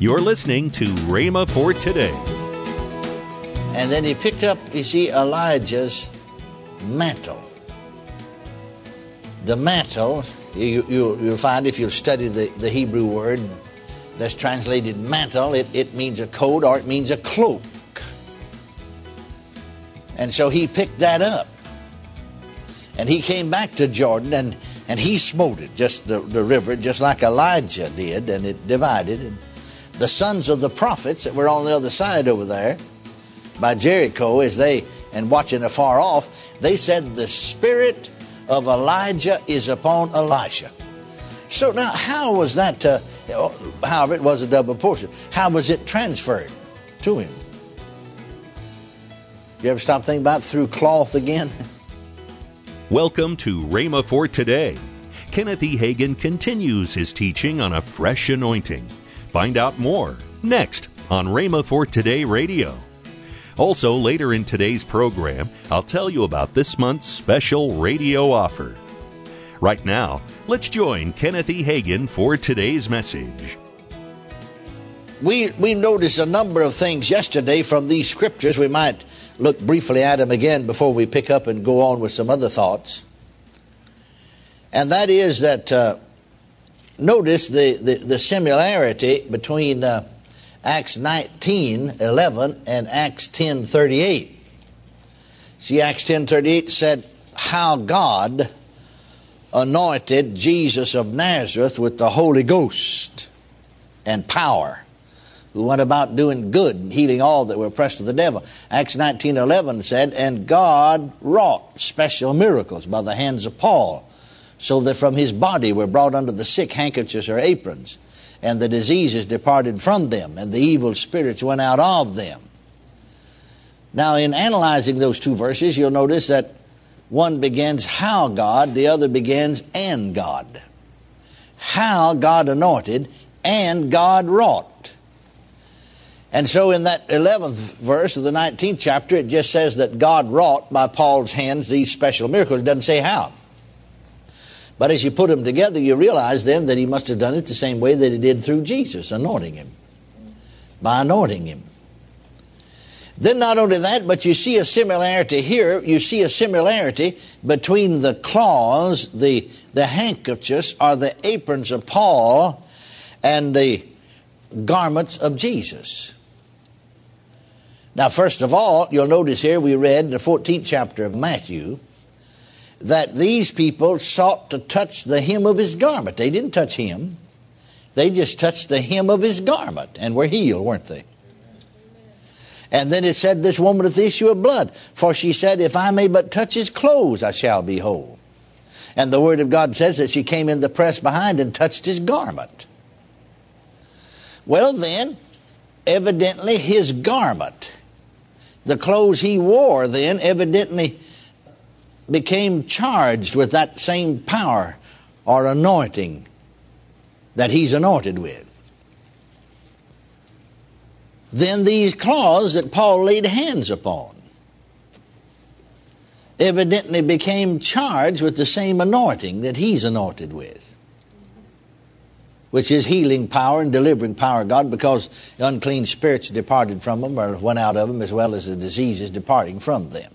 You're listening to Rhema for today. And then he picked up, you see, Elijah's mantle. The mantle, you, you, you'll find if you study the, the Hebrew word that's translated mantle, it, it means a coat or it means a cloak. And so he picked that up. And he came back to Jordan and, and he smote it, just the, the river, just like Elijah did, and it divided. And the sons of the prophets that were on the other side over there by Jericho, as they, and watching afar off, they said, The spirit of Elijah is upon Elisha. So now, how was that, uh, however, it was a double portion, how was it transferred to him? You ever stop thinking about through cloth again? Welcome to Rhema for today. Kenneth E. Hagin continues his teaching on a fresh anointing. Find out more next on Rhema for Today Radio. Also, later in today's program, I'll tell you about this month's special radio offer. Right now, let's join Kenneth E. Hagin for today's message. We, we noticed a number of things yesterday from these scriptures. We might look briefly at them again before we pick up and go on with some other thoughts. And that is that, uh, notice the, the, the, similarity between uh, Acts 19 11 and Acts 10 38. See, Acts 10 38 said, How God anointed Jesus of Nazareth with the Holy Ghost and power who went about doing good and healing all that were oppressed of the devil. Acts 19:11 said, "And God wrought special miracles by the hands of Paul, so that from his body were brought unto the sick handkerchiefs or aprons, and the diseases departed from them, and the evil spirits went out of them." Now, in analyzing those two verses, you'll notice that one begins how God, the other begins and God. How God anointed and God wrought. And so in that 11th verse of the 19th chapter, it just says that God wrought by Paul's hands these special miracles. It doesn't say how. But as you put them together, you realize then that he must have done it the same way that he did through Jesus, anointing him. By anointing him. Then not only that, but you see a similarity here. You see a similarity between the claws, the, the handkerchiefs, or the aprons of Paul, and the garments of Jesus. Now, first of all, you'll notice here we read in the 14th chapter of Matthew that these people sought to touch the hem of his garment. They didn't touch him, they just touched the hem of his garment and were healed, weren't they? And then it said, This woman with the issue of blood, for she said, If I may but touch his clothes, I shall be whole. And the Word of God says that she came in the press behind and touched his garment. Well, then, evidently his garment the clothes he wore then evidently became charged with that same power or anointing that he's anointed with. Then these claws that Paul laid hands upon evidently became charged with the same anointing that he's anointed with which is healing power and delivering power of God, because unclean spirits departed from them or went out of them, as well as the diseases departing from them.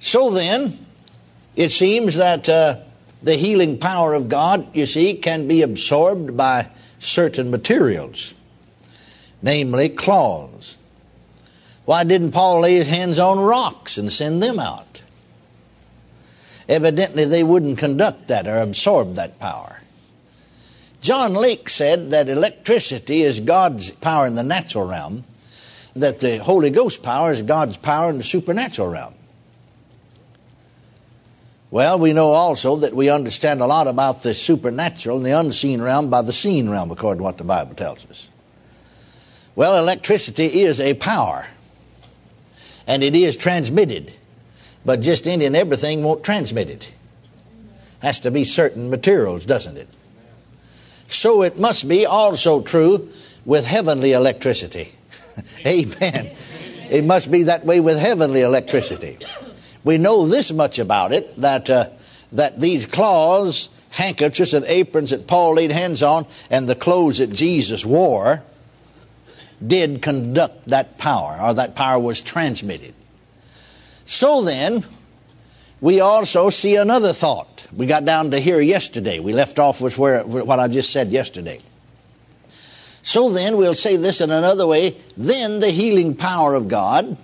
So then, it seems that uh, the healing power of God, you see, can be absorbed by certain materials, namely claws. Why didn't Paul lay his hands on rocks and send them out? Evidently, they wouldn't conduct that or absorb that power. John Lake said that electricity is God's power in the natural realm, that the Holy Ghost power is God's power in the supernatural realm. Well, we know also that we understand a lot about the supernatural and the unseen realm by the seen realm, according to what the Bible tells us. Well, electricity is a power, and it is transmitted, but just any and everything won't transmit it. Has to be certain materials, doesn't it? so it must be also true with heavenly electricity. Amen. It must be that way with heavenly electricity. We know this much about it that uh, that these claws handkerchiefs and aprons that Paul laid hands on and the clothes that Jesus wore did conduct that power, or that power was transmitted. So then, we also see another thought. We got down to here yesterday. We left off with where, what I just said yesterday. So then, we'll say this in another way. Then the healing power of God,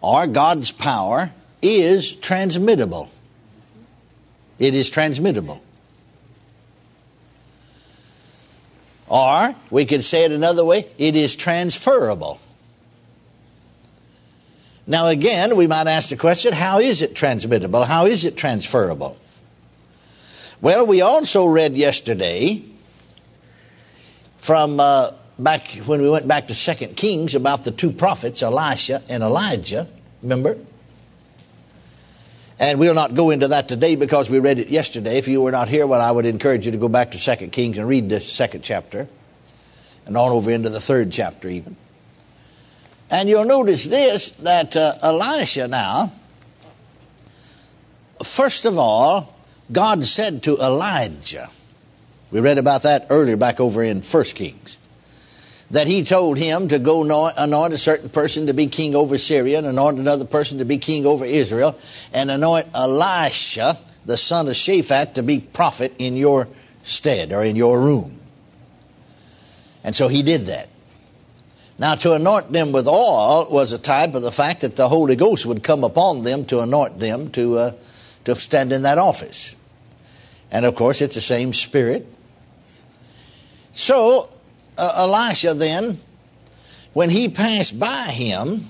or God's power, is transmittable. It is transmittable. Or we could say it another way it is transferable. Now, again, we might ask the question how is it transmittable? How is it transferable? Well, we also read yesterday from uh, back when we went back to Second Kings about the two prophets, Elisha and Elijah. Remember? And we'll not go into that today because we read it yesterday. If you were not here, well, I would encourage you to go back to Second Kings and read this second chapter and on over into the third chapter, even. And you'll notice this that uh, Elisha now, first of all, God said to Elijah, we read about that earlier back over in First Kings that he told him to go anoint a certain person to be king over Syria, and anoint another person to be king over Israel, and anoint Elisha, the son of Shaphat, to be prophet in your stead or in your room. And so he did that. Now, to anoint them with oil was a type of the fact that the Holy Ghost would come upon them to anoint them to, uh, to stand in that office. And of course, it's the same Spirit. So, uh, Elisha then, when he passed by him,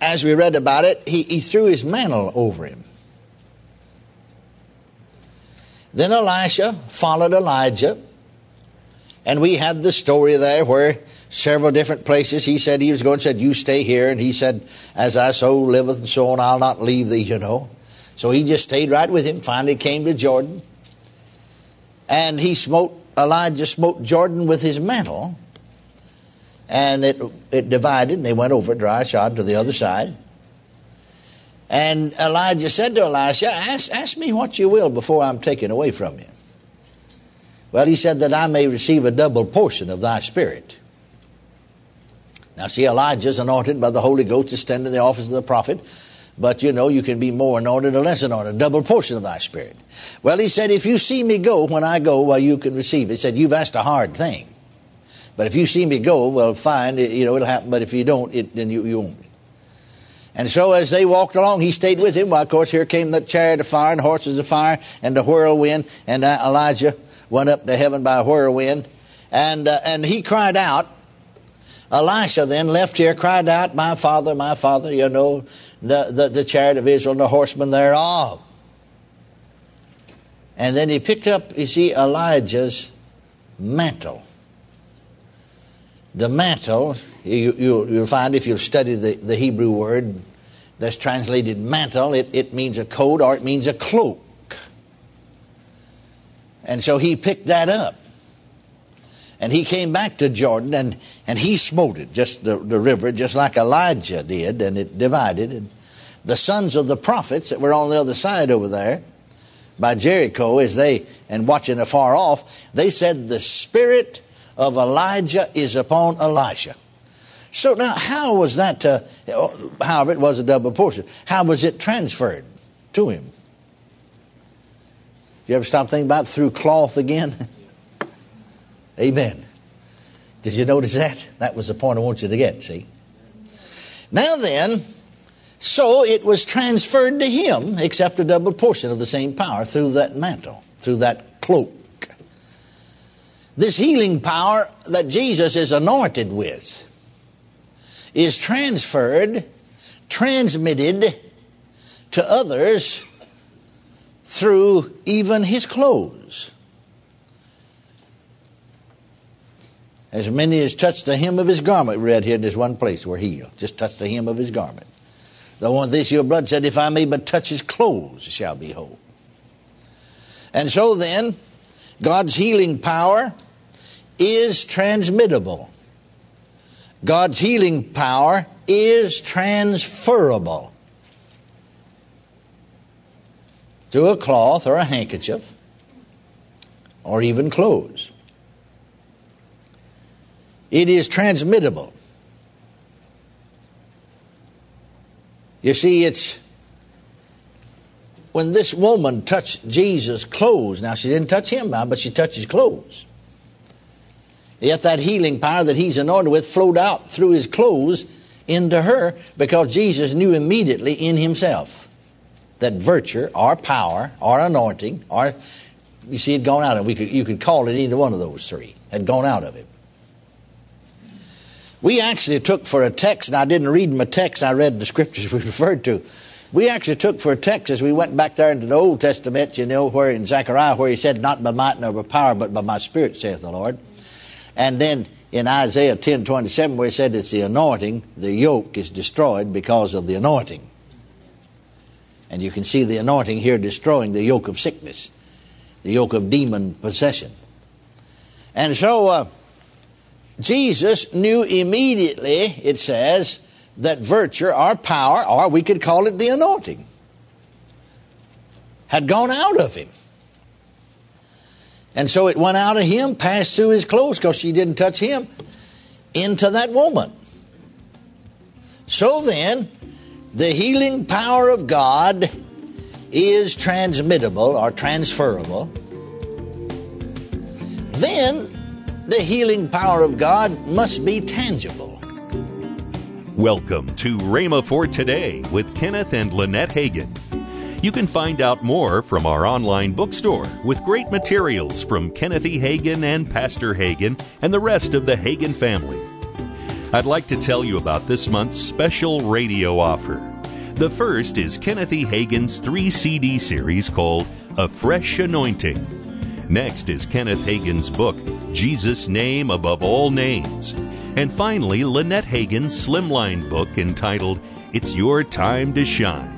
as we read about it, he, he threw his mantle over him. Then Elisha followed Elijah, and we had the story there where several different places he said he was going, said, You stay here, and he said, As I so liveth and so on, I'll not leave thee, you know. So he just stayed right with him, finally came to Jordan, and he smote Elijah smote Jordan with his mantle, and it, it divided, and they went over dry shod to the other side. And Elijah said to Elisha, ask, ask me what you will before I'm taken away from you. Well, he said that I may receive a double portion of thy spirit. Now, see, Elijah's anointed by the Holy Ghost to stand in the office of the prophet. But you know, you can be more anointed or less anointed, a double portion of thy spirit. Well, he said, if you see me go when I go, well, you can receive. He said, you've asked a hard thing. But if you see me go, well, fine, you know, it'll happen. But if you don't, it, then you, you won't. And so as they walked along, he stayed with him. Well, of course, here came the chariot of fire and horses of fire and the whirlwind. And uh, Elijah went up to heaven by a whirlwind. And, uh, and he cried out, Elisha then left here, cried out, My father, my father, you know, the, the, the chariot of Israel and the horsemen thereof. And then he picked up, you see, Elijah's mantle. The mantle, you, you, you'll find if you study the, the Hebrew word that's translated mantle, it, it means a coat or it means a cloak. And so he picked that up. And he came back to Jordan and, and he smote it, just the, the river, just like Elijah did, and it divided. And the sons of the prophets that were on the other side over there by Jericho, as they, and watching afar off, they said, The spirit of Elijah is upon Elisha. So now, how was that, uh, however, it was a double portion, how was it transferred to him? You ever stop thinking about through cloth again? Amen. Did you notice that? That was the point I want you to get, see? Now then, so it was transferred to him, except a double portion of the same power through that mantle, through that cloak. This healing power that Jesus is anointed with is transferred, transmitted to others through even his clothes. As many as touch the hem of his garment, read here in this one place, were healed. Just touch the hem of his garment. The one this your blood said, If I may but touch his clothes, shall be whole. And so then, God's healing power is transmittable. God's healing power is transferable to a cloth or a handkerchief or even clothes. It is transmittable. You see, it's when this woman touched Jesus' clothes. Now, she didn't touch him uh, but she touched his clothes. Yet that healing power that he's anointed with flowed out through his clothes into her because Jesus knew immediately in himself that virtue or power or anointing or you see it gone out him. Could, you could call it either one of those three had gone out of him. We actually took for a text, and I didn't read my text, I read the scriptures we referred to. We actually took for a text as we went back there into the Old Testament, you know, where in Zechariah, where he said, Not by might nor by power, but by my spirit, saith the Lord. And then in Isaiah 10 27, where he said it's the anointing, the yoke is destroyed because of the anointing. And you can see the anointing here destroying the yoke of sickness, the yoke of demon possession. And so uh, Jesus knew immediately, it says, that virtue or power, or we could call it the anointing, had gone out of him. And so it went out of him, passed through his clothes because she didn't touch him, into that woman. So then, the healing power of God is transmittable or transferable. Then, the healing power of God must be tangible. Welcome to Rhema for Today with Kenneth and Lynette Hagin. You can find out more from our online bookstore with great materials from Kenneth E. Hagin and Pastor Hagin and the rest of the Hagin family. I'd like to tell you about this month's special radio offer. The first is Kenneth E. Hagin's three CD series called A Fresh Anointing. Next is Kenneth Hagin's book, Jesus' Name Above All Names. And finally, Lynette Hagin's slimline book entitled It's Your Time to Shine.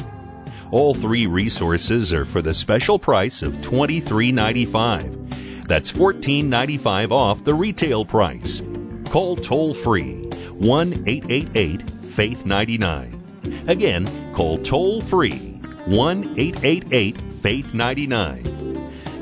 All three resources are for the special price of $23.95. That's $14.95 off the retail price. Call toll free 1 888 Faith 99. Again, call toll free 1 888 Faith 99.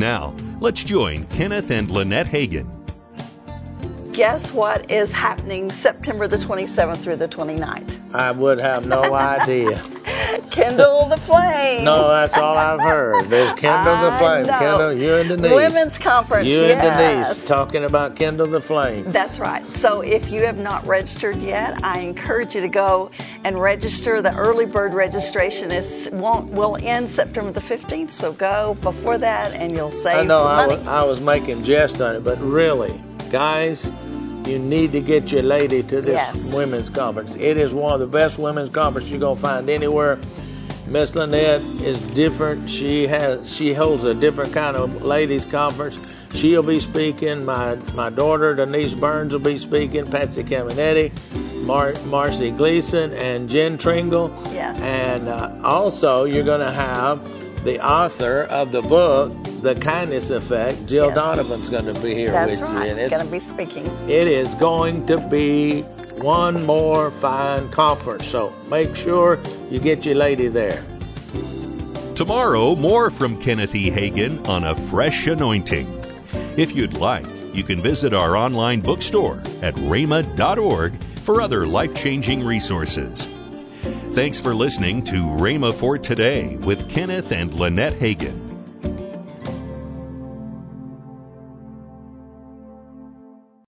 Now, let's join Kenneth and Lynette Hagin guess what is happening September the 27th through the 29th? I would have no idea. Kindle the flame. No, that's all I've heard. There's Kindle the flame. Kindle, you and Denise. Women's conference. You yes. and Denise talking about Kindle the flame. That's right. So if you have not registered yet, I encourage you to go and register. The early bird registration is won't will end September the 15th. So go before that, and you'll save I know, some I money. Was, I was making jest on it, but really, guys you need to get your lady to this yes. women's conference. It is one of the best women's conferences you're gonna find anywhere. Miss Lynette is different. She has she holds a different kind of ladies conference. She'll be speaking. My my daughter Denise Burns will be speaking. Patsy Cameneti, Mar- Marcy Gleason, and Jen Tringle. Yes. And uh, also you're gonna have the author of the book the kindness effect. Jill yes. Donovan's going to be here That's with right. you. It's going to be speaking. It is going to be one more fine conference. So make sure you get your lady there. Tomorrow, more from Kenneth E. Hagin on a fresh anointing. If you'd like, you can visit our online bookstore at rhema.org for other life changing resources. Thanks for listening to Rhema for Today with Kenneth and Lynette Hagin.